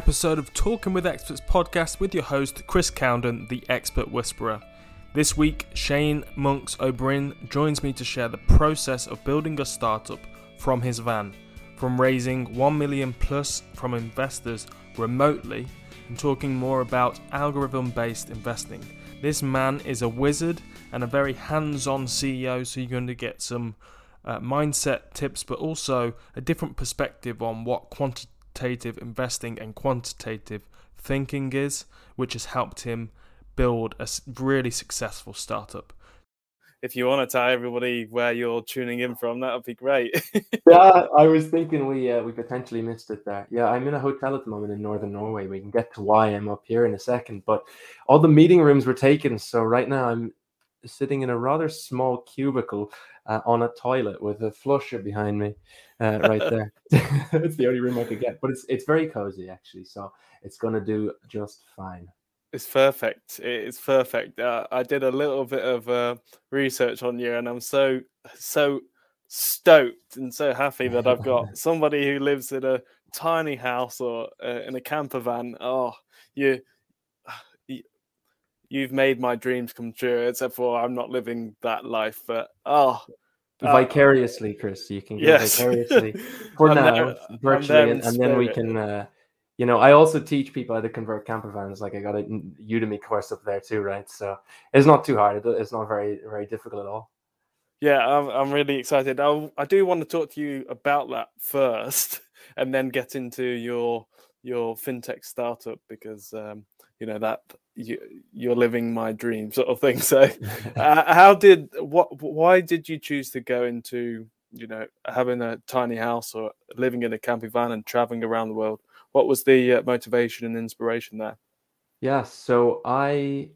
episode of Talking with Experts podcast with your host, Chris Cowden, the expert whisperer. This week, Shane Monks O'Brien joins me to share the process of building a startup from his van, from raising 1 million plus from investors remotely, and talking more about algorithm based investing. This man is a wizard and a very hands on CEO, so you're going to get some uh, mindset tips, but also a different perspective on what quantitative qualitative investing and quantitative thinking is, which has helped him build a really successful startup. If you want to tell everybody where you're tuning in from, that would be great. yeah, I was thinking we uh, we potentially missed it there. Yeah, I'm in a hotel at the moment in northern Norway. We can get to why I'm up here in a second, but all the meeting rooms were taken. So right now I'm sitting in a rather small cubicle uh, on a toilet with a flusher behind me uh, right there. it's the only room I could get, but it's it's very cozy actually, so it's going to do just fine. It's perfect. It's perfect. Uh, I did a little bit of uh, research on you, and I'm so so stoked and so happy that I've got somebody who lives in a tiny house or uh, in a camper van. Oh, you you've made my dreams come true. Except for I'm not living that life, but oh, uh, vicariously, Chris. You can yes. vicariously for now, there, virtually, and, and then we can. Uh, you know, I also teach people how to convert camper vans. Like I got a Udemy course up there too, right? So it's not too hard. It's not very very difficult at all. Yeah, I'm, I'm really excited. I, I do want to talk to you about that first, and then get into your your fintech startup because um, you know that you, you're living my dream sort of thing. So uh, how did what why did you choose to go into you know having a tiny house or living in a camping van and traveling around the world? What was the uh, motivation and inspiration there? Yeah so i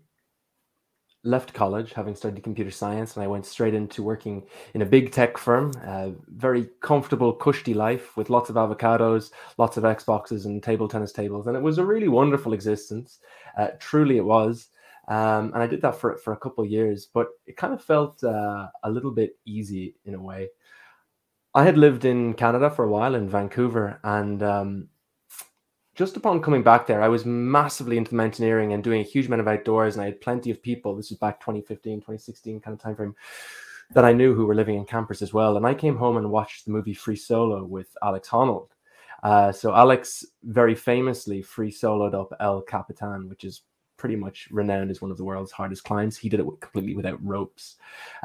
left college having studied computer science and I went straight into working in a big tech firm, a very comfortable, cushy life with lots of avocados, lots of Xboxes and table tennis tables. And it was a really wonderful existence. Uh, truly, it was. Um, and I did that for, for a couple of years, but it kind of felt uh, a little bit easy in a way. I had lived in Canada for a while in Vancouver, and um, just upon coming back there, I was massively into mountaineering and doing a huge amount of outdoors, and I had plenty of people. This was back 2015, 2016 kind of time frame that I knew who were living in campers as well. And I came home and watched the movie Free Solo with Alex Honnold. Uh, so Alex very famously free soloed up El Capitan, which is pretty much renowned as one of the world's hardest climbs. He did it completely without ropes.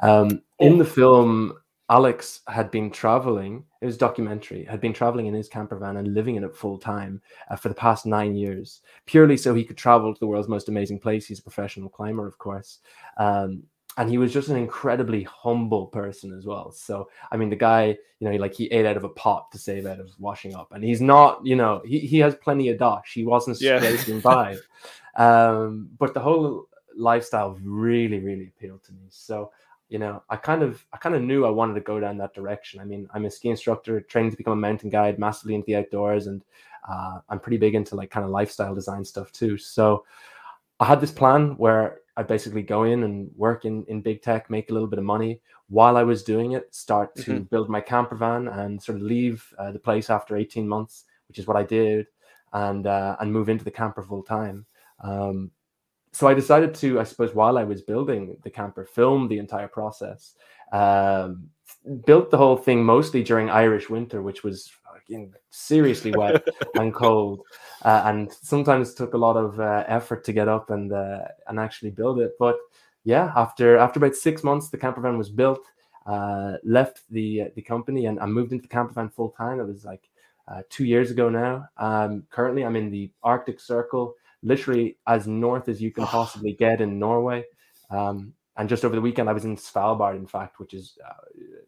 Um, in the film, Alex had been traveling, it was documentary, had been traveling in his camper van and living in it full time uh, for the past nine years, purely so he could travel to the world's most amazing place. He's a professional climber, of course. Um, and he was just an incredibly humble person as well. So, I mean, the guy, you know, he, like he ate out of a pot to save out of washing up, and he's not, you know, he, he has plenty of dosh. He wasn't scraping yeah. by, um, but the whole lifestyle really, really appealed to me. So, you know, I kind of I kind of knew I wanted to go down that direction. I mean, I'm a ski instructor, training to become a mountain guide, massively into the outdoors, and uh, I'm pretty big into like kind of lifestyle design stuff too. So I had this plan where I basically go in and work in in big tech, make a little bit of money while I was doing it, start to mm-hmm. build my camper van, and sort of leave uh, the place after 18 months, which is what I did, and uh, and move into the camper full time. Um, so I decided to, I suppose, while I was building the camper, film the entire process. Um, built the whole thing mostly during Irish winter, which was seriously wet and cold, uh, and sometimes took a lot of uh, effort to get up and uh, and actually build it. But yeah, after after about six months, the camper van was built. Uh, left the the company and I moved into the camper van full time. It was like uh, two years ago now. Um, currently, I'm in the Arctic Circle literally as north as you can possibly get in Norway. Um, and just over the weekend, I was in Svalbard, in fact, which is uh,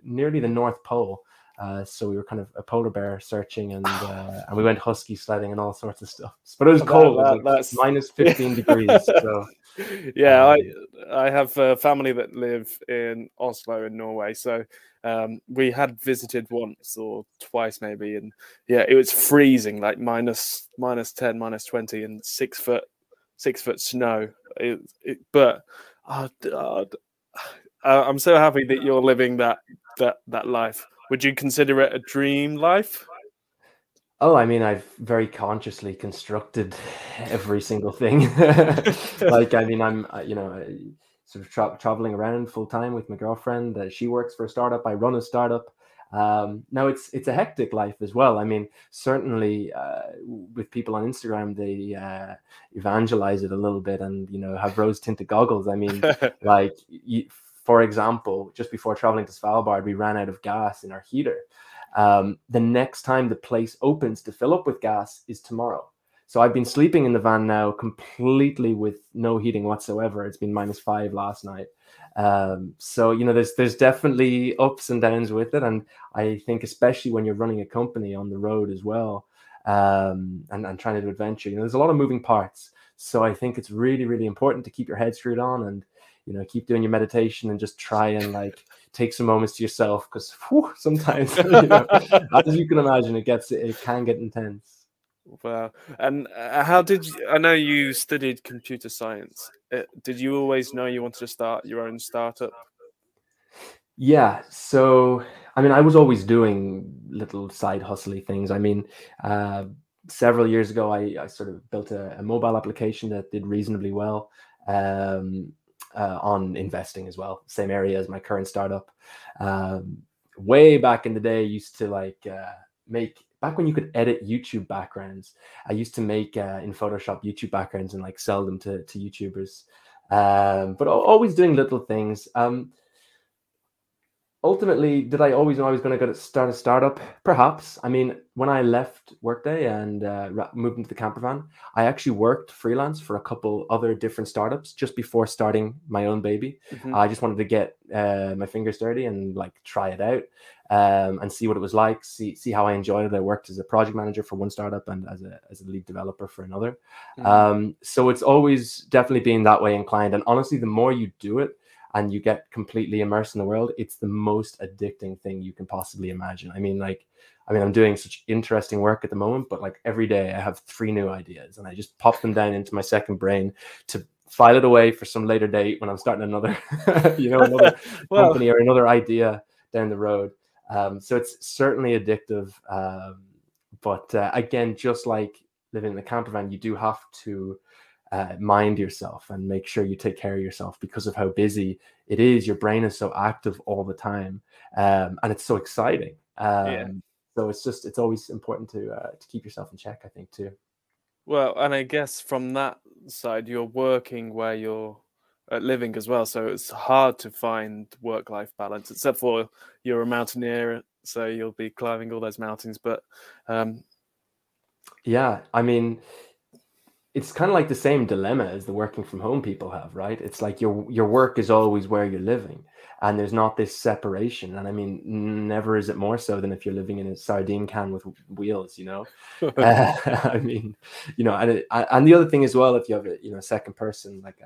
nearly the North Pole. Uh, so we were kind of a polar bear searching, and uh, and we went husky sledding and all sorts of stuff. But it was cold. That, it was like minus fifteen degrees. So yeah, um, I I have a family that live in Oslo in Norway, so um, we had visited once or twice maybe, and yeah, it was freezing, like minus minus ten, minus twenty, and six foot six foot snow. It, it, but oh, oh, I'm so happy that you're living that that that life. Would you consider it a dream life? Oh, I mean, I've very consciously constructed every single thing. like, I mean, I'm, you know, sort of tra- traveling around full time with my girlfriend. Uh, she works for a startup. I run a startup. Um, now it's it's a hectic life as well. I mean, certainly uh, with people on Instagram, they uh, evangelize it a little bit and you know have rose tinted goggles. I mean, like you, for example, just before traveling to Svalbard, we ran out of gas in our heater. Um, the next time the place opens to fill up with gas is tomorrow. So I've been sleeping in the van now completely with no heating whatsoever. It's been minus five last night. Um, so you know, there's there's definitely ups and downs with it, and I think especially when you're running a company on the road as well, um, and, and trying to do adventure, you know, there's a lot of moving parts. So I think it's really really important to keep your head screwed on and you know keep doing your meditation and just try and like take some moments to yourself because sometimes you know, as you can imagine it gets it can get intense Wow. And uh, how did you, I know you studied computer science? Uh, did you always know you wanted to start your own startup? Yeah. So, I mean, I was always doing little side hustly things. I mean, uh, several years ago, I, I sort of built a, a, mobile application that did reasonably well um, uh, on investing as well. Same area as my current startup. Um, way back in the day, I used to like uh, make back when you could edit YouTube backgrounds, I used to make uh, in Photoshop YouTube backgrounds and like sell them to to YouTubers. Um, but always doing little things. Um, ultimately, did I always know I was going to start a startup? Perhaps. I mean, when I left Workday and uh, moved into the camper van, I actually worked freelance for a couple other different startups just before starting my own baby. Mm-hmm. I just wanted to get uh, my fingers dirty and like try it out um, and see what it was like. See see how I enjoyed it. I worked as a project manager for one startup and as a as a lead developer for another. Mm-hmm. Um, so it's always definitely been that way inclined. And honestly, the more you do it, and you get completely immersed in the world, it's the most addicting thing you can possibly imagine. I mean, like, I mean, I'm doing such interesting work at the moment, but like every day I have three new ideas and I just pop them down into my second brain to file it away for some later date when I'm starting another, you know, another well, company or another idea down the road. Um, so it's certainly addictive. Um, but uh, again, just like living in the camper van, you do have to uh, mind yourself and make sure you take care of yourself because of how busy it is. Your brain is so active all the time, um, and it's so exciting. Um, yeah. So it's just it's always important to uh, to keep yourself in check. I think too. Well, and I guess from that side, you're working where you're uh, living as well, so it's hard to find work-life balance. Except for you're a mountaineer, so you'll be climbing all those mountains. But um... yeah, I mean, it's kind of like the same dilemma as the working from home people have, right? It's like your your work is always where you're living, and there's not this separation. And I mean, never is it more so than if you're living in a sardine can with wheels, you know. uh, I mean, you know, and it, and the other thing as well, if you have a you know second person, like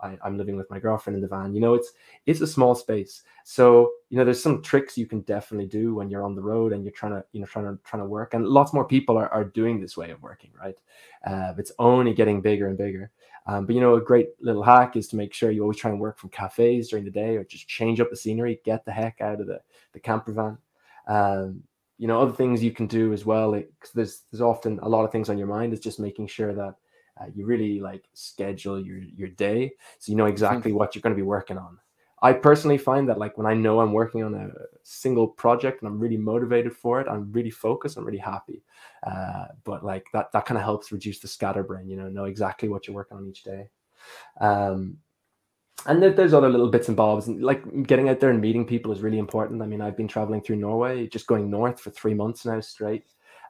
I, I'm living with my girlfriend in the van, you know, it's it's a small space, so you know, there's some tricks you can definitely do when you're on the road and you're trying to you know trying to trying to work, and lots more people are are doing this way of working, right? Uh, it's only getting bigger and bigger. Um, but you know, a great little hack is to make sure you always try and work from cafes during the day, or just change up the scenery, get the heck out of the the camper van. Um, you know, other things you can do as well. Because there's there's often a lot of things on your mind. Is just making sure that uh, you really like schedule your your day so you know mm-hmm. exactly what you're going to be working on. I personally find that like when I know I'm working on a single project and I'm really motivated for it, I'm really focused, I'm really happy. Uh, but like that that kind of helps reduce the scatterbrain, you know, know exactly what you're working on each day. Um, and there, there's other little bits and bobs, and like getting out there and meeting people is really important. I mean, I've been traveling through Norway, just going north for three months now straight.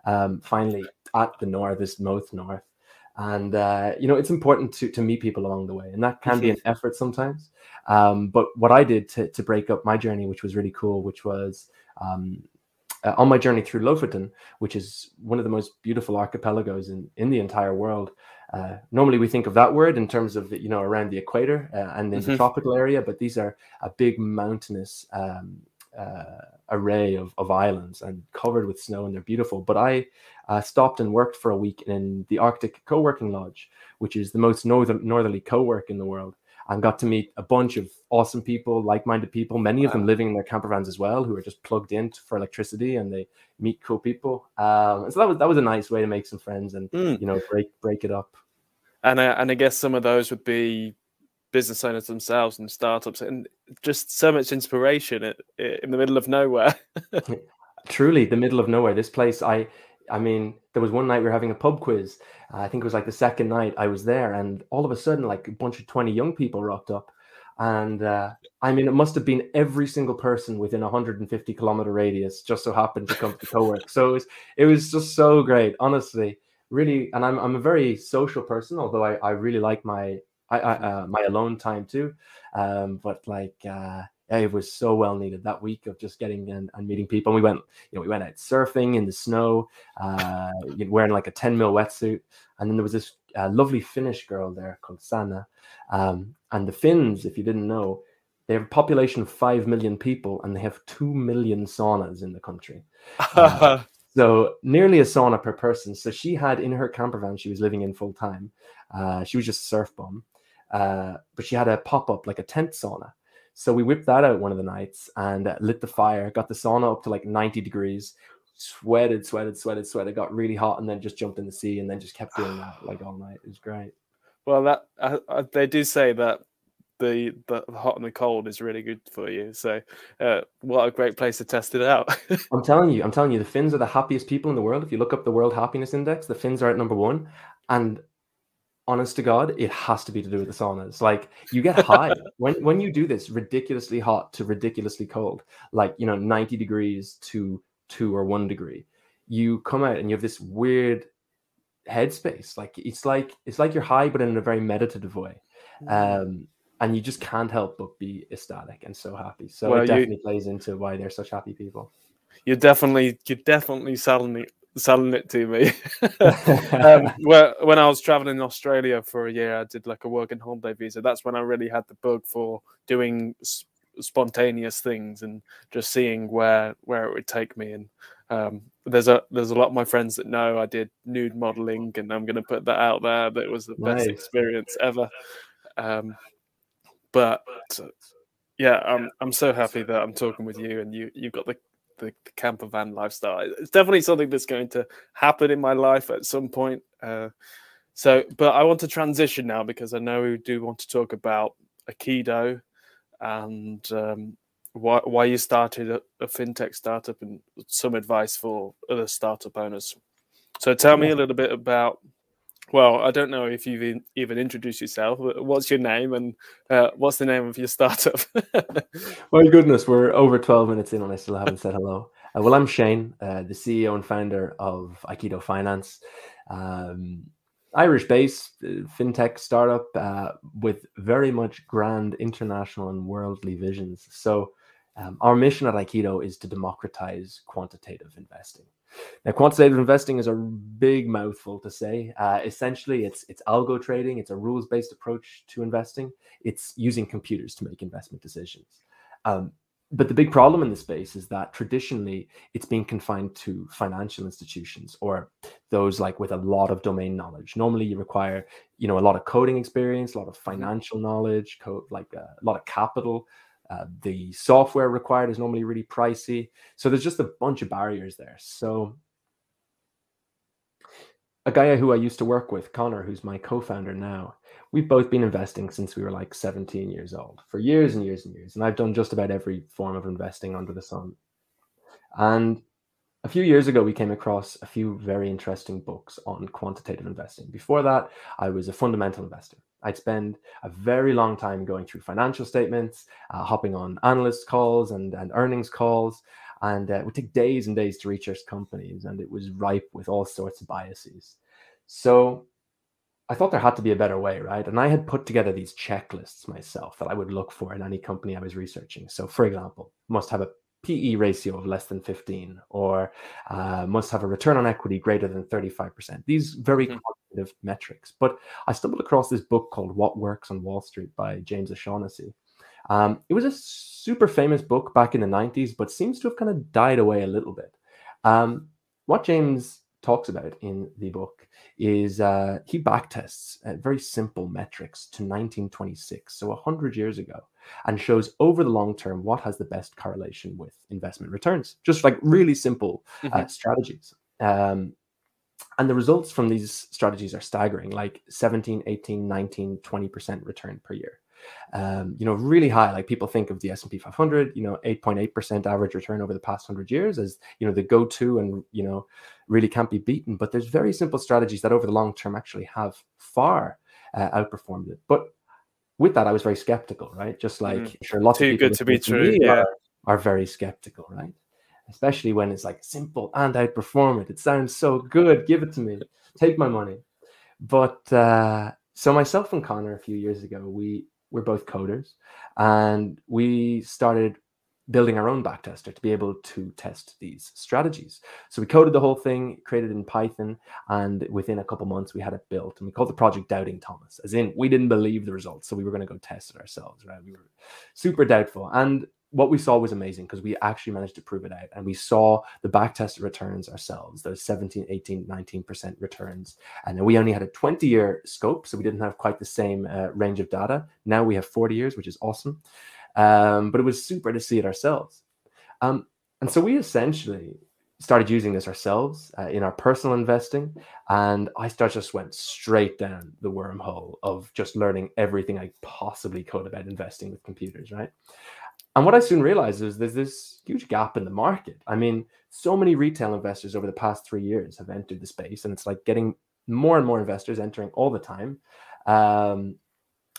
Um, finally at the north, this most north, and uh, you know it's important to to meet people along the way, and that can be an effort sometimes. Um, but what I did to, to break up my journey, which was really cool, which was um, uh, on my journey through Lofoten, which is one of the most beautiful archipelagos in, in the entire world. Uh, normally, we think of that word in terms of you know around the equator uh, and in mm-hmm. the tropical area, but these are a big mountainous um, uh, array of, of islands and covered with snow, and they're beautiful. But I uh, stopped and worked for a week in the Arctic Co-working Lodge, which is the most northern northerly co-work in the world and got to meet a bunch of awesome people, like-minded people, many of them living in their camper vans as well, who are just plugged in for electricity and they meet cool people. Um, and so that was that was a nice way to make some friends and Mm. you know break break it up. And uh, and I guess some of those would be business owners themselves and startups, and just so much inspiration in the middle of nowhere. truly the middle of nowhere. This place i i mean there was one night we were having a pub quiz. I think it was like the second night i was there and all of a sudden like a bunch of 20 young people rocked up. And uh, i mean it must have been every single person within a 150 kilometer radius just so happened to come to co-work. So it was it was just so great honestly. Really and i'm, I'm a very social person although i, I really like my I, I uh, my alone time too um but like uh it was so well needed that week of just getting and, and meeting people. And we went, you know, we went out surfing in the snow, uh, wearing like a 10 mil wetsuit. And then there was this uh, lovely Finnish girl there called Sanna. Um, and the Finns, if you didn't know, they have a population of 5 million people and they have 2 million saunas in the country. Uh, so nearly a sauna per person. So she had in her camper van she was living in full time. Uh, she was just a surf bum, uh, but she had a pop up like a tent sauna. So we whipped that out one of the nights and uh, lit the fire, got the sauna up to like 90 degrees, sweated, sweated, sweated, sweated, got really hot, and then just jumped in the sea and then just kept doing that like all night. It was great. well, that uh, uh, they do say that the the hot and the cold is really good for you. So, uh, what a great place to test it out. I'm telling you, I'm telling you, the Finns are the happiest people in the world. If you look up the World Happiness Index, the Finns are at number one. And honest to God, it has to be to do with the saunas. Like you get high when when you do this ridiculously hot to ridiculously cold, like you know, 90 degrees to two or one degree. You come out and you have this weird headspace. Like it's like it's like you're high, but in a very meditative way. Um, and you just can't help but be ecstatic and so happy. So Well, it you- definitely plays into why they're such happy people. you're definitely you're definitely selling it selling it to me. um, well, when I was traveling in Australia for a year, I did like a work and holiday visa. That's when I really had the bug for doing s- spontaneous things and just seeing where where it would take me. And um, there's a there's a lot of my friends that know I did nude modeling, and I'm going to put that out there. That it was the best experience ever. Um, but yeah, I'm I'm so happy that I'm talking with you, and you you've got the the, the camper van lifestyle. It's definitely something that's going to happen in my life at some point. Uh, so, but I want to transition now because I know we do want to talk about Aikido and um, why why you started a, a fintech startup and some advice for other startup owners. So, tell me a little bit about. Well, I don't know if you've even introduced yourself. What's your name and uh, what's the name of your startup? My goodness, we're over 12 minutes in and I still haven't said hello. Uh, well, I'm Shane, uh, the CEO and founder of Aikido Finance, um, Irish based uh, fintech startup uh, with very much grand international and worldly visions. So, um, our mission at Aikido is to democratize quantitative investing. Now, quantitative investing is a big mouthful to say. Uh, essentially, it's it's algo trading. It's a rules based approach to investing. It's using computers to make investment decisions. Um, but the big problem in the space is that traditionally it's been confined to financial institutions or those like with a lot of domain knowledge. Normally, you require you know a lot of coding experience, a lot of financial knowledge, code like uh, a lot of capital. Uh, the software required is normally really pricey. So there's just a bunch of barriers there. So a guy who I used to work with, Connor, who's my co-founder now, we've both been investing since we were like 17 years old for years and years and years. And I've done just about every form of investing under the sun. And a few years ago, we came across a few very interesting books on quantitative investing. Before that, I was a fundamental investor. I'd spend a very long time going through financial statements, uh, hopping on analyst calls and, and earnings calls, and uh, it would take days and days to research companies, and it was ripe with all sorts of biases. So I thought there had to be a better way, right? And I had put together these checklists myself that I would look for in any company I was researching. So, for example, must have a PE ratio of less than 15, or uh, must have a return on equity greater than 35%. These very Mhm. quantitative metrics. But I stumbled across this book called What Works on Wall Street by James O'Shaughnessy. Um, it was a super famous book back in the 90s, but seems to have kind of died away a little bit. Um, what James talks about in the book is uh, he backtests uh, very simple metrics to 1926, so 100 years ago, and shows over the long term what has the best correlation with investment returns. Just like really simple uh, mm-hmm. strategies. Um, and the results from these strategies are staggering like 17 18 19 20% return per year um, you know really high like people think of the s&p 500 you know 8.8% average return over the past 100 years as you know the go-to and you know really can't be beaten but there's very simple strategies that over the long term actually have far uh, outperformed it but with that i was very skeptical right just like mm. sure lots too of people good to be true yeah are, are very skeptical right especially when it's like simple and outperform it. It sounds so good. Give it to me. Take my money. But uh, so myself and Connor a few years ago, we were both coders, and we started building our own backtester to be able to test these strategies. So we coded the whole thing, created in Python, and within a couple months we had it built. And we called the project Doubting Thomas, as in we didn't believe the results, so we were going to go test it ourselves. Right? We were super doubtful, and what we saw was amazing because we actually managed to prove it out and we saw the backtested returns ourselves those 17 18 19% returns and we only had a 20 year scope so we didn't have quite the same uh, range of data now we have 40 years which is awesome um, but it was super to see it ourselves um, and so we essentially started using this ourselves uh, in our personal investing and i start just went straight down the wormhole of just learning everything i possibly could about investing with computers right and what I soon realized is there's this huge gap in the market. I mean, so many retail investors over the past three years have entered the space, and it's like getting more and more investors entering all the time. Um,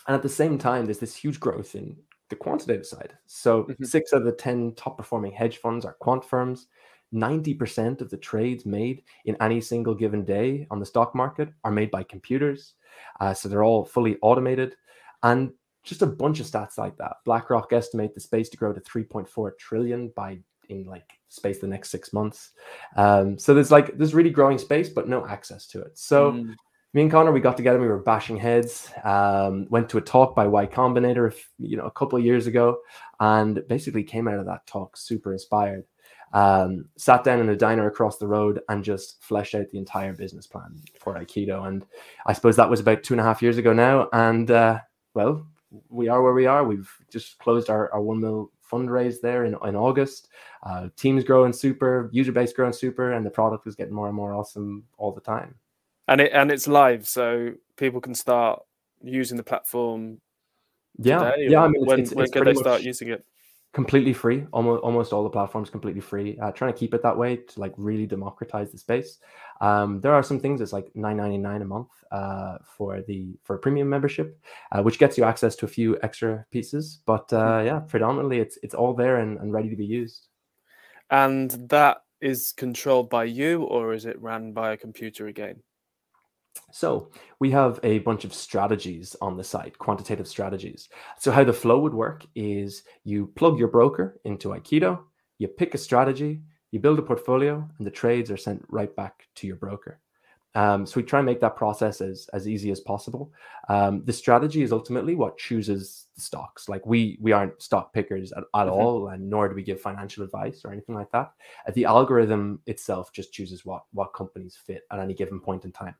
and at the same time, there's this huge growth in the quantitative side. So mm-hmm. six of the 10 top performing hedge funds are quant firms. 90% of the trades made in any single given day on the stock market are made by computers. Uh, so they're all fully automated. And just a bunch of stats like that. BlackRock estimate the space to grow to 3.4 trillion by in like space the next six months. Um, so there's like there's really growing space, but no access to it. So mm. Me and Connor, we got together, we were bashing heads. Um, went to a talk by Y Combinator, you know, a couple of years ago, and basically came out of that talk super inspired. Um, sat down in a diner across the road and just fleshed out the entire business plan for Aikido. And I suppose that was about two and a half years ago now. And uh, well, we are where we are. We've just closed our, our one mil fundraise there in, in August. Uh, teams growing super, user base growing super, and the product is getting more and more awesome all the time. And it and it's live, so people can start using the platform. Yeah, yeah. I mean, when, it's, when it's can they start using it? completely free almost almost all the platforms completely free uh, trying to keep it that way to like really democratize the space um, there are some things it's like 9.99 a month uh, for the for a premium membership uh, which gets you access to a few extra pieces but uh, hmm. yeah predominantly it's it's all there and, and ready to be used and that is controlled by you or is it ran by a computer again so we have a bunch of strategies on the site, quantitative strategies. So how the flow would work is you plug your broker into Aikido, you pick a strategy, you build a portfolio, and the trades are sent right back to your broker. Um, so we try and make that process as, as easy as possible. Um, the strategy is ultimately what chooses the stocks. Like we we aren't stock pickers at, at mm-hmm. all, and nor do we give financial advice or anything like that. Uh, the algorithm itself just chooses what what companies fit at any given point in time.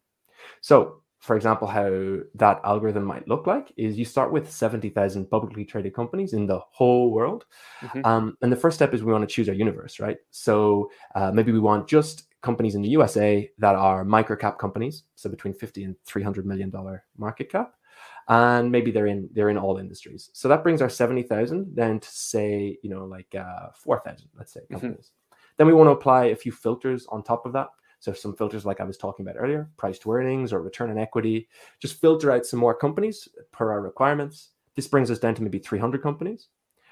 So, for example, how that algorithm might look like is you start with 70,000 publicly traded companies in the whole world. Mm-hmm. Um, and the first step is we want to choose our universe, right? So uh, maybe we want just companies in the USA that are micro cap companies, so between 50 and 300 million dollar market cap. And maybe they're in they're in all industries. So that brings our 70,000 then to say, you know, like uh, 4,000, let's say, mm-hmm. companies. Mm-hmm. Then we want to apply a few filters on top of that. So some filters like I was talking about earlier, price to earnings or return on equity, just filter out some more companies per our requirements. This brings us down to maybe 300 companies.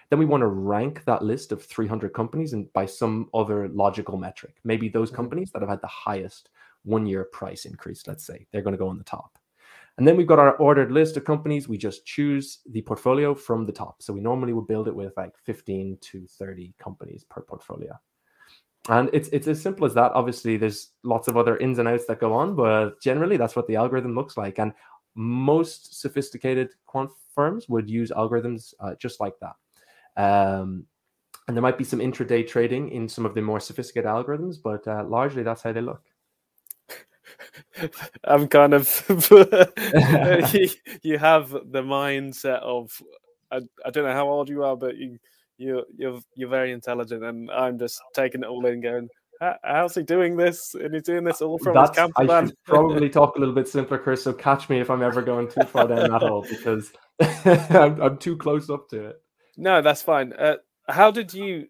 Then we want to rank that list of 300 companies and by some other logical metric. Maybe those mm-hmm. companies that have had the highest one year price increase, let's say, they're going to go on the top. And then we've got our ordered list of companies. We just choose the portfolio from the top. So we normally would build it with like 15 to 30 companies per portfolio and it's it's as simple as that. Obviously there's lots of other ins and outs that go on but generally that's what the algorithm looks like. And most sophisticated quant firms would use algorithms uh, just like that. Um, and there might be some intraday trading in some of the more sophisticated algorithms but uh, largely that's how they look. I'm kind of you, you have the mindset of I, I don't know how old you are, but you you you're you're very intelligent, and I'm just taking it all in, going, how's he doing this? And he's doing this all from That's, his van. I should probably talk a little bit simpler, Chris. So catch me if I'm ever going too far down that hole because I'm, I'm, too close up to it. No, that's fine. Uh, how did you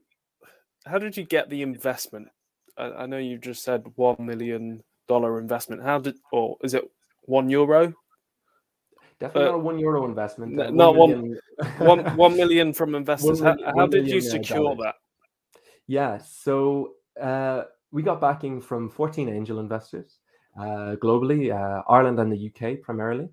how did you get the investment? I, I know you just said one million dollar investment. How did or is it one euro? Definitely uh, not a one euro investment. Uh, not one, one, one million from investors. One, how, how did you secure that? Yeah, so uh, we got backing from 14 angel investors uh, globally, uh, Ireland and the UK primarily.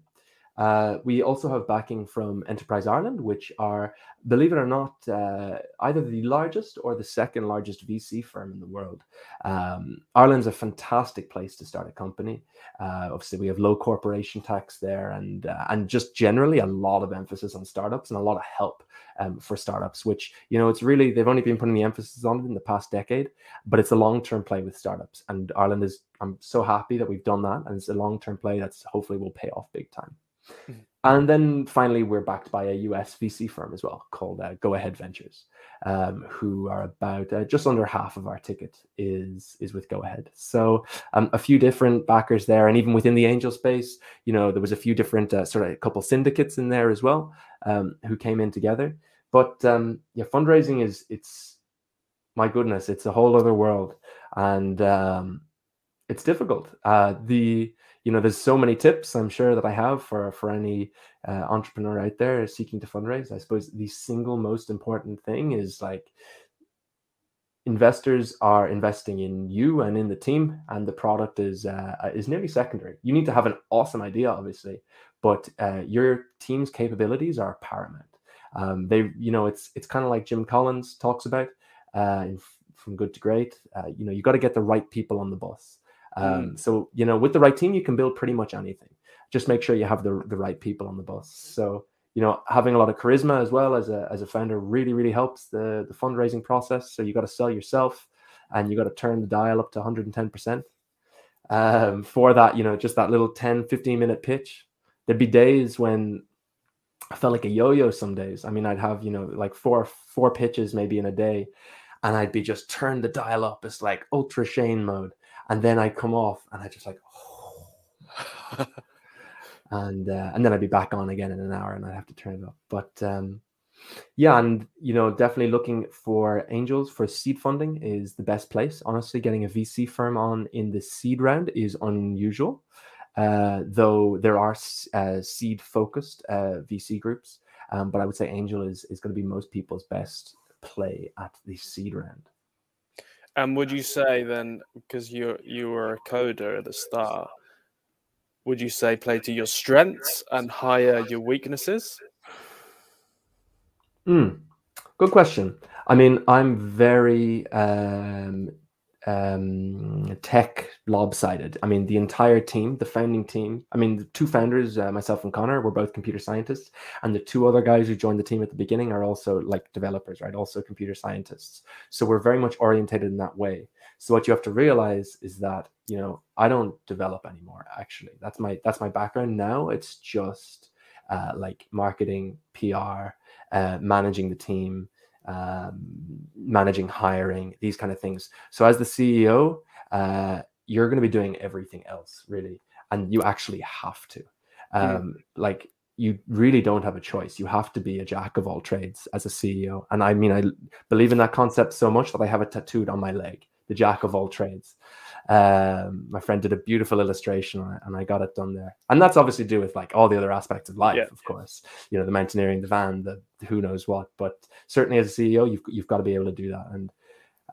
Uh, we also have backing from Enterprise Ireland, which are, believe it or not, uh, either the largest or the second largest VC firm in the world. Um, Ireland's a fantastic place to start a company. Uh, obviously, we have low corporation tax there, and uh, and just generally a lot of emphasis on startups and a lot of help um, for startups. Which you know, it's really they've only been putting the emphasis on it in the past decade, but it's a long term play with startups. And Ireland is, I'm so happy that we've done that, and it's a long term play that's hopefully will pay off big time. And then finally, we're backed by a US VC firm as well called uh, Go Ahead Ventures, um, who are about uh, just under half of our ticket is is with Go Ahead. So um, a few different backers there, and even within the angel space, you know, there was a few different uh, sort of a couple syndicates in there as well um, who came in together. But um, yeah, fundraising is it's my goodness, it's a whole other world, and um, it's difficult. Uh, the you know, there's so many tips I'm sure that I have for for any uh, entrepreneur out there seeking to fundraise. I suppose the single most important thing is like investors are investing in you and in the team, and the product is uh, is nearly secondary. You need to have an awesome idea, obviously, but uh, your team's capabilities are paramount. Um, they, you know, it's it's kind of like Jim Collins talks about uh, in, from Good to Great. Uh, you know, you got to get the right people on the bus. Um, mm. So you know, with the right team, you can build pretty much anything. Just make sure you have the the right people on the bus. So you know, having a lot of charisma as well as a as a founder really really helps the the fundraising process. So you got to sell yourself, and you got to turn the dial up to 110 percent. Um, for that, you know, just that little 10, 15 minute pitch. There'd be days when I felt like a yo-yo some days. I mean, I'd have, you know, like four four pitches maybe in a day, and I'd be just turn the dial up. It's like ultra Shane mode and then I'd come off and I just like, oh. and uh, and then I'd be back on again in an hour, and I'd have to turn it up. But um, yeah, and you know, definitely looking for angels for seed funding is the best place. Honestly, getting a VC firm on in the seed round is unusual. Uh, though there are uh, seed focused uh, VC groups, um, but I would say angel is is going to be most people's best play at the seed round. And would you say then, because you you were a coder at the start, would you say play to your strengths and hire your weaknesses? Mm, good question. I mean, I'm very um, um, tech lopsided. I mean, the entire team, the founding team, I mean, the two founders, uh, myself and Connor, were both computer scientists. And the two other guys who joined the team at the beginning are also like developers, right? Also computer scientists. So we're very much orientated in that way. So what you have to realize is that, you know, I don't develop anymore, actually. That's my that's my background now. It's just uh, like marketing, PR, uh, managing the team, um, managing hiring, these kind of things. So as the CEO, uh, you're going to be doing everything else really, and you actually have to. Um, Like you really don't have a choice. You have to be a jack of all trades as a CEO. And I mean, I believe in that concept so much that I have it tattooed on my leg, the jack of all trades. Um, my friend did a beautiful illustration and I got it done there. And that's obviously to do with like all the other aspects of life, yeah. of course. You know, the mountaineering, the van, the who knows what. But certainly as a CEO, you've you've got to be able to do that and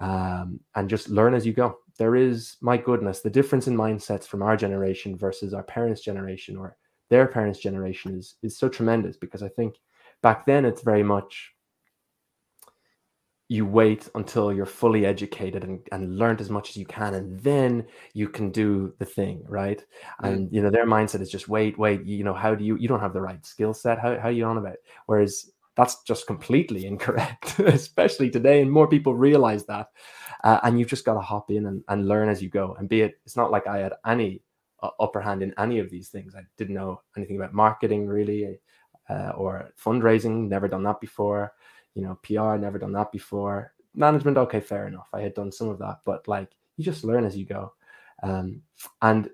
um, and just learn as you go. There is, my goodness, the difference in mindsets from our generation versus our parents' generation or their parents' generation is is so tremendous because I think back then it's very much you wait until you're fully educated and, and learned as much as you can and then you can do the thing right mm. and you know their mindset is just wait wait you know how do you you don't have the right skill set how, how are you on about whereas that's just completely incorrect especially today and more people realize that uh, and you've just got to hop in and, and learn as you go and be it it's not like i had any upper hand in any of these things. I didn't know anything about marketing really, uh, or fundraising. Never done that before. You know, PR. Never done that before. Management. Okay, fair enough. I had done some of that, but like you just learn as you go, um, and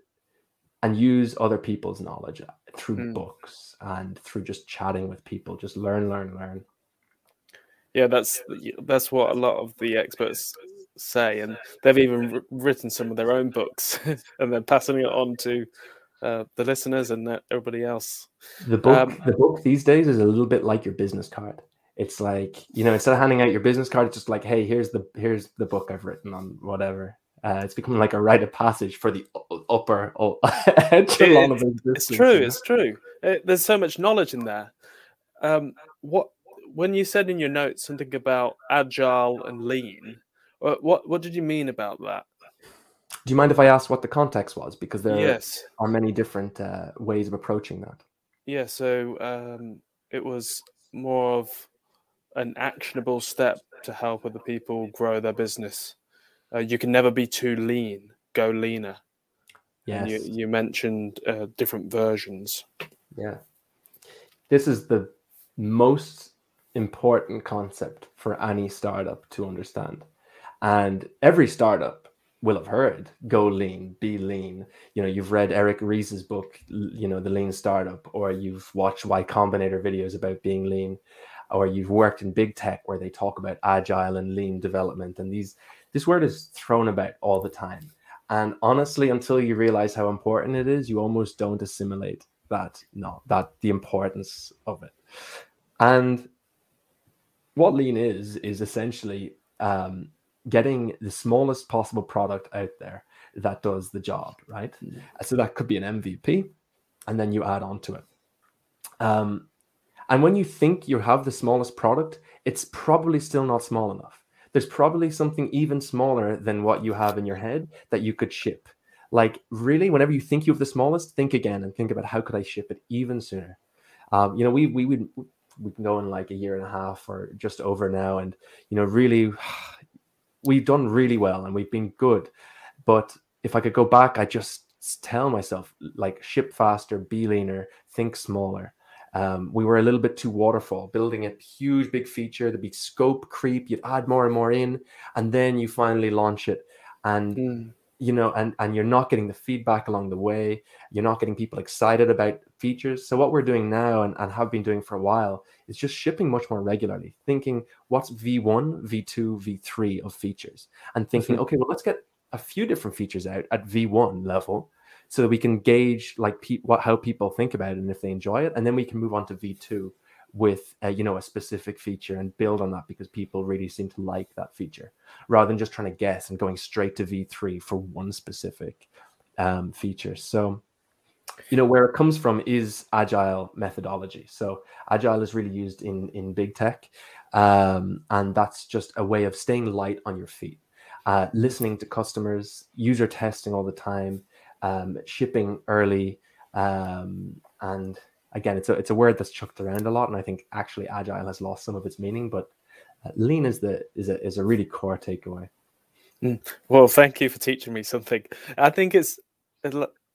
and use other people's knowledge through mm. books and through just chatting with people. Just learn, learn, learn. Yeah, that's that's what a lot of the experts say, and they've even written some of their own books, and they're passing it on to uh, the listeners and everybody else. The book, um, the book these days is a little bit like your business card. It's like you know, instead of handing out your business card, it's just like, hey, here's the here's the book I've written on whatever. Uh, it's becoming like a rite of passage for the upper echelon of existence. It's true. It's true. It, there's so much knowledge in there. Um, what when you said in your notes something about agile and lean, uh, what what did you mean about that? Do you mind if I ask what the context was? Because there yes. are many different uh, ways of approaching that. Yeah. So um, it was more of an actionable step to help other people grow their business. Uh, you can never be too lean. Go leaner. Yes. you, you mentioned uh, different versions. Yeah. This is the most important concept for any startup to understand. And every startup will have heard go lean, be lean. You know, you've read Eric Ries's book, you know, The Lean Startup, or you've watched Y Combinator videos about being lean, or you've worked in big tech where they talk about agile and lean development. And these this word is thrown about all the time. And honestly, until you realize how important it is, you almost don't assimilate that, no, that the importance of it. And what lean is, is essentially um, getting the smallest possible product out there that does the job, right? Mm. So that could be an MVP, and then you add on to it. Um, and when you think you have the smallest product, it's probably still not small enough. There's probably something even smaller than what you have in your head that you could ship. Like really, whenever you think you have the smallest, think again and think about how could I ship it even sooner. Um, you know, we we would we've going like a year and a half or just over now, and you know, really we've done really well and we've been good. But if I could go back, I just tell myself like ship faster, be leaner, think smaller. Um, we were a little bit too waterfall, building a huge big feature. There'd be scope creep. You'd add more and more in, and then you finally launch it. And mm you know and and you're not getting the feedback along the way you're not getting people excited about features so what we're doing now and, and have been doing for a while is just shipping much more regularly thinking what's v1 v2 v3 of features and thinking mm-hmm. okay well let's get a few different features out at v1 level so that we can gauge like pe- what how people think about it and if they enjoy it and then we can move on to v2 with a, you know a specific feature and build on that because people really seem to like that feature rather than just trying to guess and going straight to v3 for one specific um, feature. So you know where it comes from is agile methodology. So agile is really used in in big tech um, and that's just a way of staying light on your feet uh, listening to customers user testing all the time um, shipping early um, and again, it's a it's a word that's chucked around a lot, and I think actually agile has lost some of its meaning. But uh, lean is the is a is a really core takeaway. Mm. Well, thank you for teaching me something. I think it's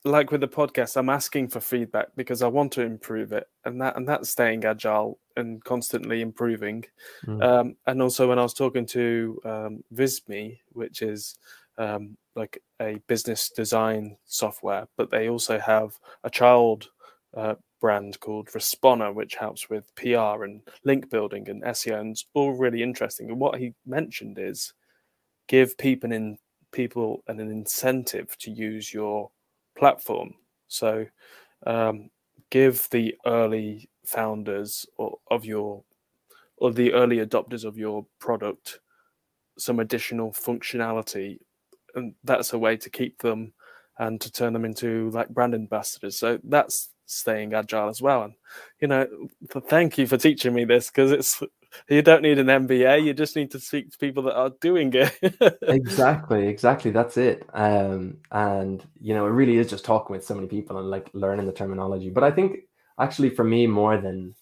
like with the podcast. I'm asking for feedback because I want to improve it, and that and that's staying agile and constantly improving. Mm. Um, and also, when I was talking to um, Visme, which is um, like a business design software, but they also have a child uh, brand called Respona, which helps with PR and link building and SEO, and it's all really interesting. And what he mentioned is give people in people an, an incentive to use your platform. So um, give the early founders or, of your or the early adopters of your product some additional functionality and that's a way to keep them and to turn them into like brand ambassadors so that's staying agile as well. And you know, thank you for teaching me this because it's you don't need an MBA, you just need to speak to people that are doing it. exactly, exactly. That's it. Um, and you know, it really is just talking with so many people and like learning the terminology. But I think actually for me, more than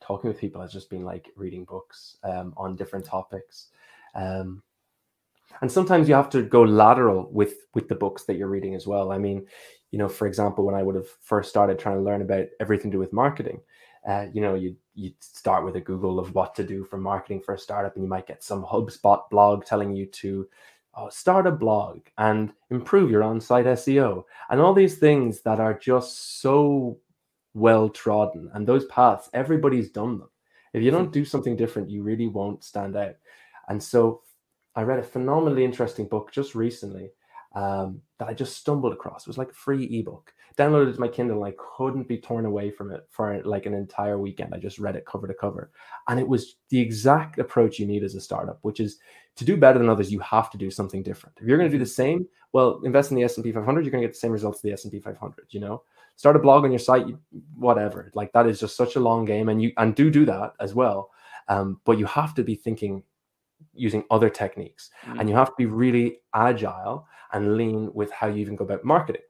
talking with people has just been like reading books um, on different topics. Um, and sometimes you have to go lateral with with the books that you're reading as well. I mean, you know, for example, when I would have first started trying to learn about everything to do with marketing, uh, you know, you you start with a Google of what to do for marketing for a startup, and you might get some HubSpot blog telling you to oh, start a blog and improve your on-site SEO, and all these things that are just so well trodden. And those paths, everybody's done them. If you don't do something different, you really won't stand out. And so, I read a phenomenally interesting book just recently um, that I just stumbled across. It was like a free ebook. Downloaded it to my Kindle and I couldn't be torn away from it for like an entire weekend. I just read it cover to cover. And it was the exact approach you need as a startup, which is to do better than others, you have to do something different. If you're going to do the same, well, invest in the S&P 500, you're going to get the same results as the S&P 500, you know? Start a blog on your site, whatever. Like that is just such a long game and you and do do that as well. Um, but you have to be thinking using other techniques mm. and you have to be really agile and lean with how you even go about marketing.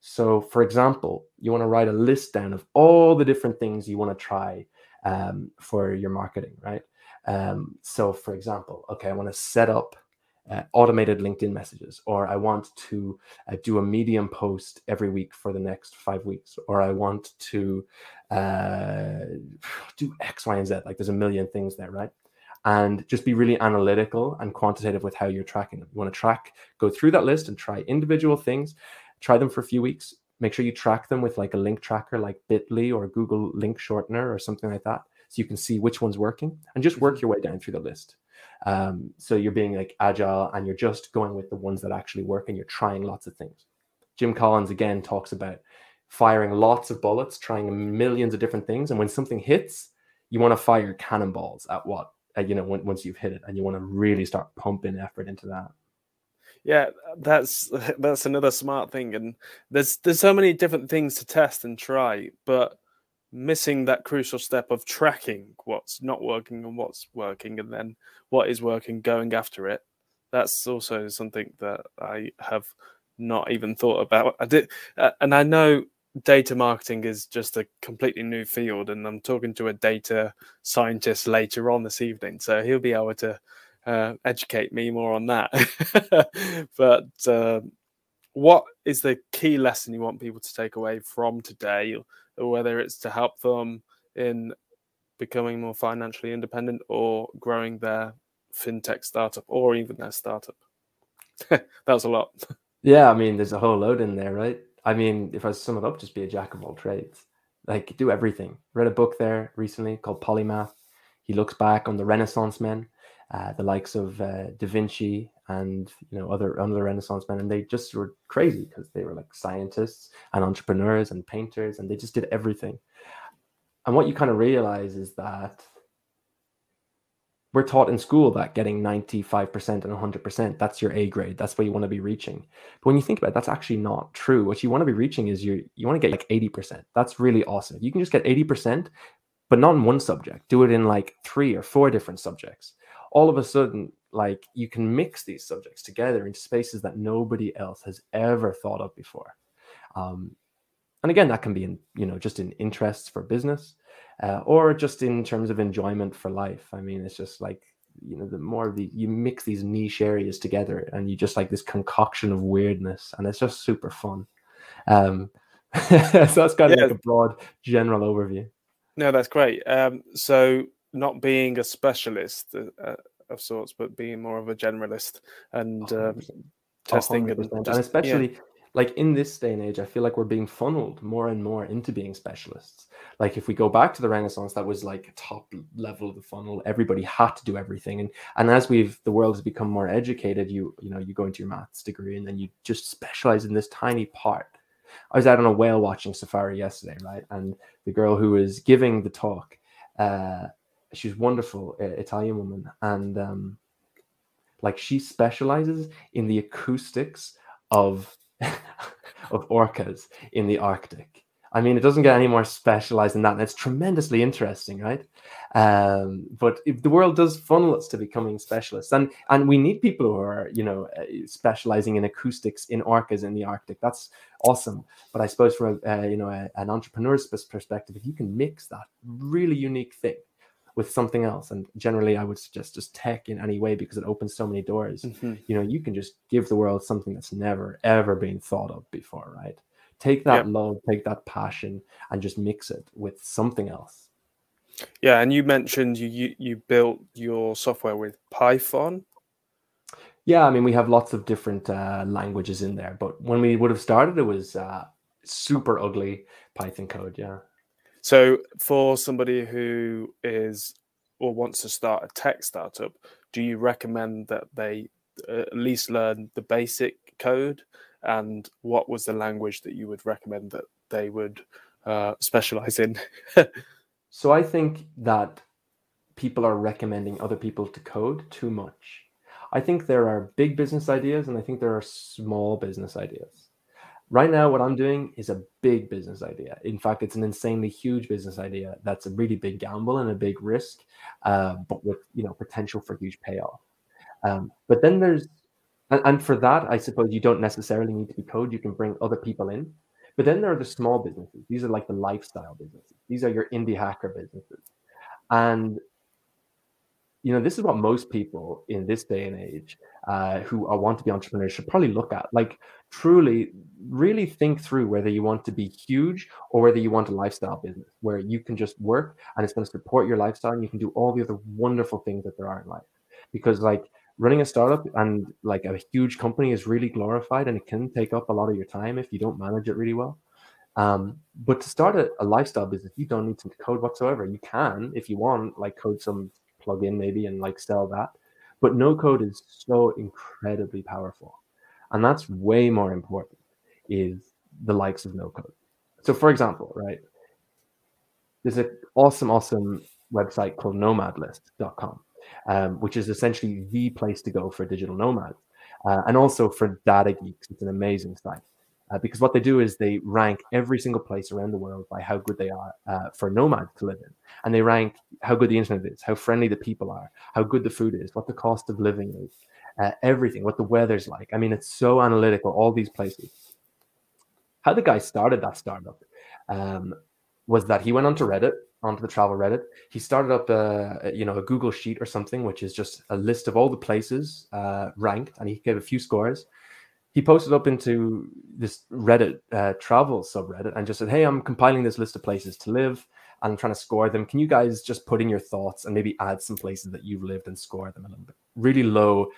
So, for example, you want to write a list down of all the different things you want to try um, for your marketing, right? Um, so, for example, okay, I want to set up uh, automated LinkedIn messages, or I want to uh, do a Medium post every week for the next five weeks, or I want to uh, do X, Y, and Z. Like there's a million things there, right? And just be really analytical and quantitative with how you're tracking them. You want to track, go through that list and try individual things, try them for a few weeks. Make sure you track them with like a link tracker like Bitly or Google Link Shortener or something like that. So you can see which one's working and just work mm-hmm. your way down through the list. Um, so you're being like agile and you're just going with the ones that actually work and you're trying lots of things. Jim Collins again talks about firing lots of bullets, trying millions of different things. And when something hits, you want to fire cannonballs at what you know when, once you've hit it and you want to really start pumping effort into that. Yeah that's that's another smart thing and there's there's so many different things to test and try but missing that crucial step of tracking what's not working and what's working and then what is working going after it that's also something that i have not even thought about. I did uh, and i know data marketing is just a completely new field and i'm talking to a data scientist later on this evening so he'll be able to uh, educate me more on that. But uh, what is the key lesson you want people to take away from today whether it's to help them in becoming more financially independent or growing their fintech startup or even their startup? That was a lot. Yeah i mean there's a whole load in there right I mean, if I sum it up, just be a jack of all trades. Like do everything. Read a book there recently called Polymath. He looks back on the Renaissance men, uh, the likes of uh, Da Vinci and you know other other Renaissance men, and they just were crazy because they were like scientists and entrepreneurs and painters, and they just did everything. And what you kind of realize is that we're taught in school that getting 95% and 100% that's your a grade. That's what you want to be reaching. But when you think about it that's actually not true. What you want to be reaching is you you want to get like 80% that's really awesome. You can just get 80% but not in one subject. Do it in like three or four different subjects. All of a sudden like you can mix these subjects together into spaces that nobody else has ever thought of before. Um, and again that can be in you know just in interests for business uh, or just in terms of enjoyment for life. I mean, it's just like you know, the more of the you mix these niche areas together, and you just like this concoction of weirdness, and it's just super fun. Um, so that's kind of yeah. like a broad general overview. No, that's great. Um, so not being a specialist uh, of sorts, but being more of a generalist and um, testing and, just, and especially. Yeah like in this day and age, I feel like we're being funneled more and more into being specialists. Like if we go back to the Renaissance, that was like top level of the funnel. Everybody had to do everything, and and as we've the world has become more educated, you you know you go into your maths degree and then you just specialize in this tiny part. I was out on a whale watching safari yesterday, right? And the girl who was giving the talk, uh, she's wonderful, uh, Italian woman, and um, like she specializes in the acoustics of of orcas in the Arctic. I mean, it doesn't get any more specialized than that, and it's tremendously interesting, right? Um, but the world does funnel us to becoming specialists, and and we need people who are, you know, uh, specializing in acoustics in orcas in the Arctic. That's awesome. But I suppose from a, uh, you know a, an entrepreneur's perspective, if you can mix that really unique thing with something else. And generally i would suggest just tech in any way because it opens so many doors. Mm-hmm. you know you can just give the world something that's never ever been thought of before right? Take that love take that passion and just mix it with something else. Yeah and you mentioned you you, you built your software with python. Yeah i mean we have lots of different uh, languages in there but when we would have started it was uh, super ugly python code yeah so for somebody who is or wants to start a tech startup do you recommend that they uh, at least learn the basic code and what was the language that you would recommend that they would uh, specialize in? so I think that people are recommending other people to code too much. I think there are big business ideas and I think there are small business ideas. Right now, what I'm doing is a big business idea. In fact, it's an insanely huge business idea that's a really big gamble and a big risk, uh, but with you know potential for huge payoff. Um, but then there's and, and for that, I suppose you don't necessarily need to be code. You can bring other people in. But then there are the small businesses. These are like the lifestyle businesses. These are your indie hacker businesses. And you know, this is what most people in this day and age uh, who are, want to be entrepreneurs should probably look at. Like, truly, really think through whether you want to be huge or whether you want a lifestyle business where you can just work and it's going to support your lifestyle and you can do all the other wonderful things that there are in life. Because, like, running a startup and like a huge company is really glorified and it can take up a lot of your time if you don't manage it really well. Um, but to start a, a, lifestyle business, you don't need to code whatsoever. You can, if you want, like code some plugin maybe and like sell that. But no code is so incredibly powerful. And that's way more important is the likes of no code. So for example, right, there's an awesome, awesome website called nomadlist.com um, which is essentially the place to go for digital nomads. Uh, and also for data geeks, it's an amazing site. Uh, because what they do is they rank every single place around the world by how good they are uh, for nomads to live in. And they rank how good the internet is, how friendly the people are, how good the food is, what the cost of living is, uh, everything, what the weather's like. I mean, it's so analytical, all these places. How the guy started that startup um, was that he went onto Reddit onto the travel Reddit. He started up a you know a Google sheet or something, which is just a list of all the places uh, ranked, and he gave a few scores. He posted up into this Reddit uh, travel subreddit and just said, "Hey, I'm compiling this list of places to live, and I'm trying to score them. Can you guys just put in your thoughts and maybe add some places that you've lived and score them a little bit?" Really low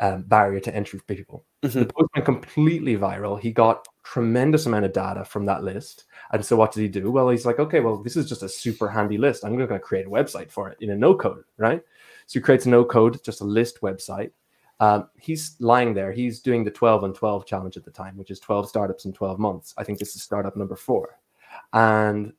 um, barrier to entry for people. Mm-hmm. The post went completely viral. He got tremendous amount of data from that list. And so what did he do? Well, he's like, okay, well, this is just a super handy list. I'm going to create a website for it in a no code, right? So he creates a no code, just a list website. Um, he's lying there. He's doing the 12 and 12 challenge at the time, which is 12 startups in 12 months. I think this is startup number four. And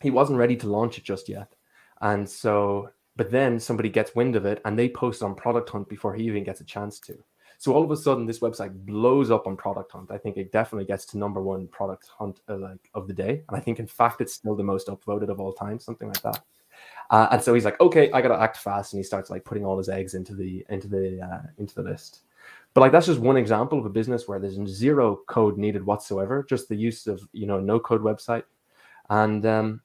he wasn't ready to launch it just yet. And so but then somebody gets wind of it and they post on Product Hunt before he even gets a chance to. So all of a sudden, this website blows up on Product Hunt. I think it definitely gets to number one Product Hunt uh, like of the day, and I think in fact it's still the most upvoted of all time, something like that. Uh, and so he's like, okay, I gotta act fast, and he starts like putting all his eggs into the into the uh, into the list. But like that's just one example of a business where there's zero code needed whatsoever, just the use of you know no code website, and um,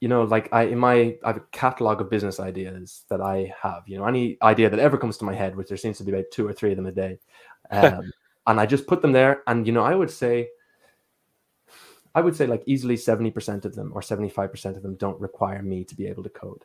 you know, like I in my I have a catalog of business ideas that I have. You know, any idea that ever comes to my head, which there seems to be about two or three of them a day, um, and I just put them there. And you know, I would say, I would say like easily seventy percent of them or seventy five percent of them don't require me to be able to code.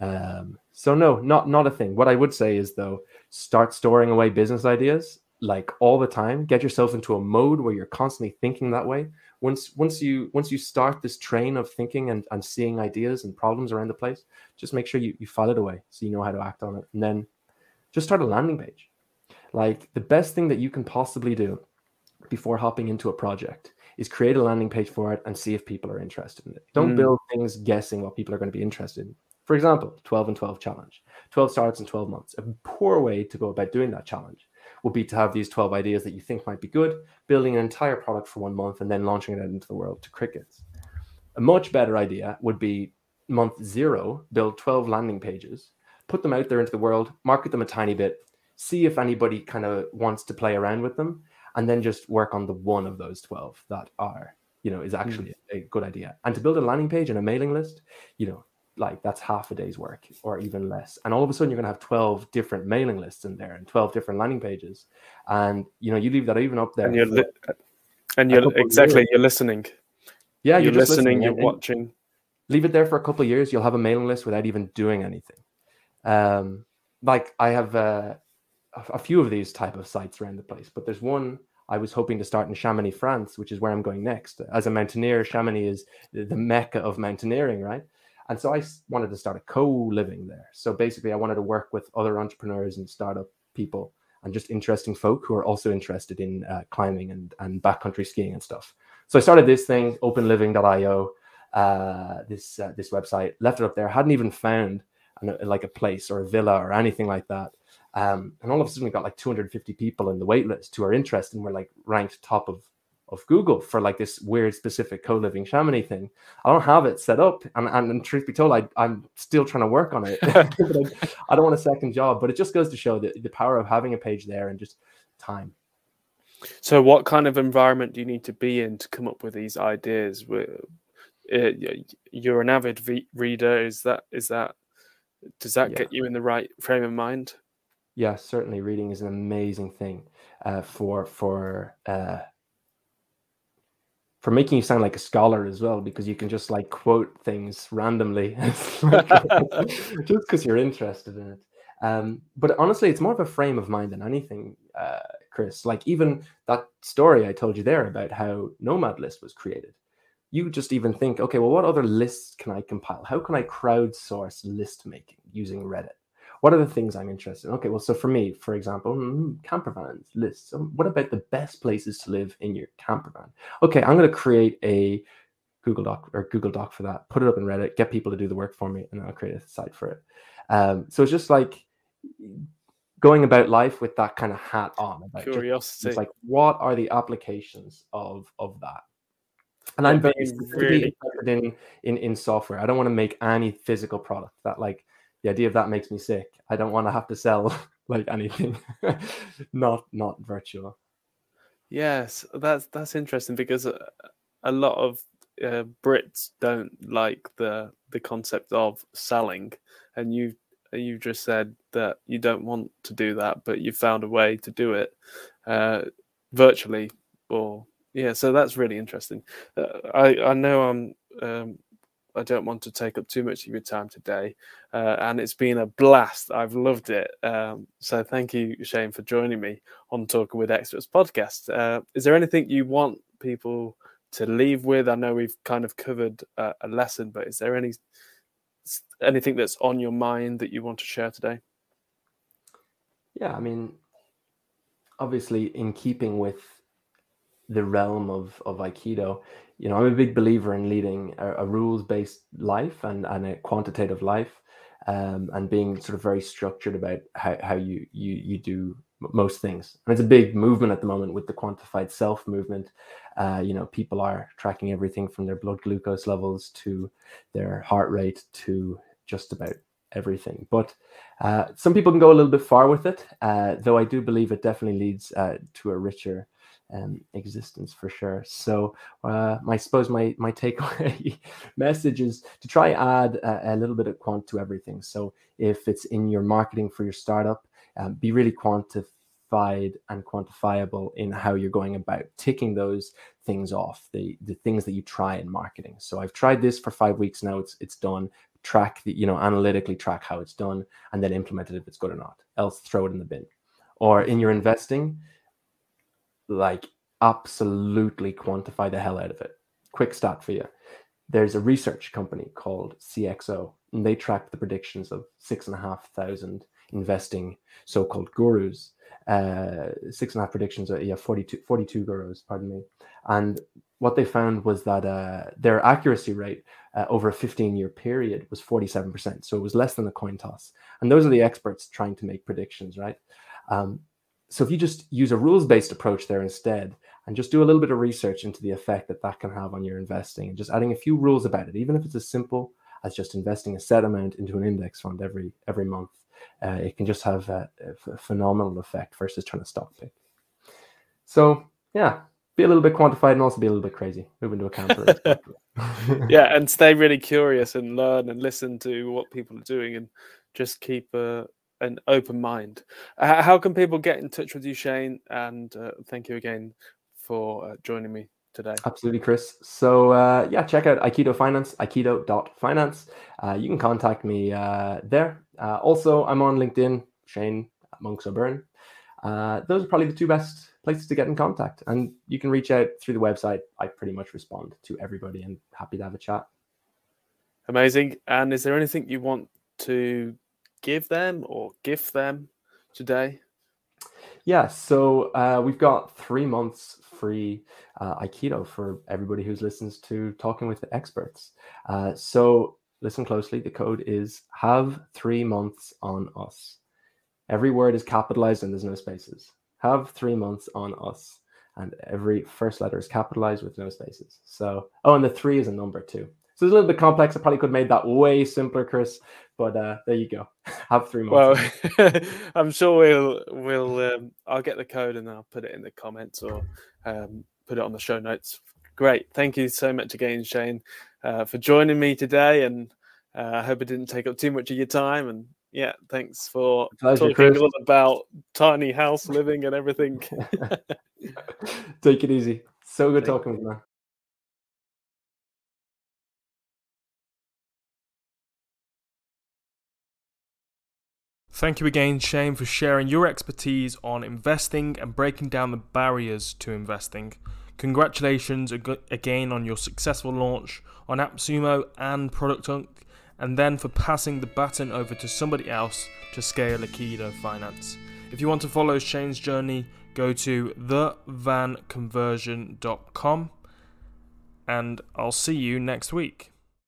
Um, so no, not not a thing. What I would say is though, start storing away business ideas like all the time. Get yourself into a mode where you're constantly thinking that way once once you once you start this train of thinking and, and seeing ideas and problems around the place just make sure you, you file it away so you know how to act on it. And then just start a landing page. Like the best thing that you can possibly do before hopping into a project is create a landing page for it and see if people are interested in it. Don't mm. build things guessing what people are going to be interested in. For example 12 and 12 challenge. 12 starts in 12 months. A poor way to go about doing that challenge would be to have these 12 ideas that you think might be good, building an entire product for one month and then launching it out into the world to crickets. A much better idea would be month zero, build 12 landing pages, put them out there into the world, market them a tiny bit, see if anybody kind of wants to play around with them, and then just work on the one of those 12 that are, you know, is actually mm. a good idea. And to build a landing page and a mailing list, you know, like that's half a day's work or even less and all of a sudden you're going to have 12 different mailing lists in there and 12 different landing pages and you know you leave that even up there and you're, li- And you're exactly you're listening. Yeah, you're, you're, just listening. You're watching. leave it there for a couple of years you'll have a mailing list without even doing anything um like i have uh, a, few of these type of sites around the place but there's one i was hoping to start in chamonix france which is where i'm going next as a mountaineer chamonix is the mecca of mountaineering right and so I wanted to start a co-living there so basically i wanted to work with other entrepreneurs and startup people and just interesting folk who are also interested in uh, climbing and, and backcountry skiing and stuff so i started this thing openliving.io uh, this uh, this website, left it up there, hadn't even found an, like a place or a villa or anything like that. Um, and all of a sudden, we got like 250 people in the wait list who are interested, and we're like ranked top of of Google for like this weird specific co-living Chamonix thing. I don't have it set up, and and, and truth be told, I I'm still trying to work on it. I, don't want a second job, but it just goes to show the, the power of having a page there and just time. So, what kind of environment do you need to be in to come up with these ideas? Uh, You're an avid reader. Is that is that does that Yeah. get you in the right frame of mind? yeah certainly reading is an amazing thing uh, for for uh, for making you sound like a scholar as well because you can just like quote things randomly. Just because you're interested in it. Um, but honestly it's more of a frame of mind than anything uh, chris. Like even that story i told you there about how nomad list was created. You just even think okay well what other lists can i compile? How can i crowdsource list making using reddit what are the things I'm interested in? Okay, well, so for me, for example, mm, camper vans lists. Um, what about the best places to live in your camper van? Okay, I'm going to create a Google Doc or Google Doc for that. Put it up in Reddit. Get people to do the work for me, and I'll create a site for it. Um, so it's just like going about life with that kind of hat on. About Curiosity. it's like what are the applications of of that? And I'm very really- interested in, in in software. I don't want to make any physical product. That like the idea of that makes me sick. I don't want to have to sell like anything, not not virtual. Yes, that's that's interesting because a, a lot of uh, Brits don't like the the concept of selling, and you you just said that you don't want to do that, but you found a way to do it uh, virtually, or yeah. So that's really interesting. Uh, I I know I'm. Um, I don't want to take up too much of your time today, uh, and it's been a blast. I've loved it. Um, so thank you, Shane, for joining me on Talking with Experts podcast. Uh, is there anything you want people to leave with? I know we've kind of covered uh, a lesson, but is there any anything that's on your mind that you want to share today? Yeah, I mean, obviously, in keeping with the realm of of Aikido, you know, I'm a big believer in leading a, a rules based life and and a quantitative life, um, and being sort of very structured about how how you you you do most things. And it's a big movement at the moment with the quantified self movement. Uh, you know, people are tracking everything from their blood glucose levels to their heart rate to just about everything. But uh, some people can go a little bit far with it, uh, though I do believe it definitely leads uh, to a richer um, existence for sure. So uh, my, I suppose my my takeaway message is to try add a, a little bit of quant to everything. So if it's in your marketing for your startup, um, be really quantified and quantifiable in how you're going about ticking those things off the the things that you try in marketing. So I've tried this for five weeks now. It's it's done track the you know analytically track how it's done and then implement it if it's good or not else throw it in the bin or in your investing like absolutely quantify the hell out of it quick stat for you there's a research company called cxo and they track the predictions of six and a half thousand investing so-called gurus uh six and a half predictions yeah 42 42 gurus pardon me and what they found was that uh, their accuracy rate uh, over a 15 year period was 47%. So it was less than a coin toss. And those are the experts trying to make predictions, right? Um, so if you just use a rules based approach there instead and just do a little bit of research into the effect that that can have on your investing and just adding a few rules about it, even if it's as simple as just investing a set amount into an index fund every every month, uh, it can just have a, a phenomenal effect versus trying to stock pick. So yeah, be a little bit quantified and also be a little bit crazy. Move into a camper. yeah, and stay really curious and learn and listen to what people are doing and just keep a, an open mind. Uh, how can people get in touch with you, Shane? And uh, thank you again for uh, joining me today. Absolutely, Chris. So uh, yeah, check out Aikido Finance, aikido.finance. Uh, you can contact me uh, there. Uh, also, I'm on LinkedIn, Shane Monks O'Byrne. Uh, those are probably the two best places to get in contact. And you can reach out through the website. I pretty much respond to everybody and happy to have a chat. Amazing. And is there anything you want to give them or gift them today? Yeah, so uh, we've got three months free uh, Aikido for everybody who's listens to Talking with the Experts. Uh, so listen closely. The code is have three months on us. Every word is capitalized and there's no spaces. Have three months on us. And every first letter is capitalized with no spaces. So, oh, and the three is a number too. So it's a little bit complex. I probably could have made that way simpler, Chris. But uh, there you go. Have three months. Well, I'm sure we'll we'll um, I'll get the code and I'll put it in the comments or um, put it on the show notes. Great. Thank you so much again, Shane, uh, for joining me today. And uh, I hope it didn't take up too much of your time. And yeah, thanks for Pleasure, talking Chris. all about tiny house living and everything. Take it easy. So good Thank talking with you, Thank you again, Shane, for sharing your expertise on investing and breaking down the barriers to investing. Congratulations again on your successful launch on AppSumo and Product Hunt, and then for passing the baton over to somebody else to scale Aikido Finance. If you want to follow Shane's journey, go to thevanconversion.com and I'll see you next week.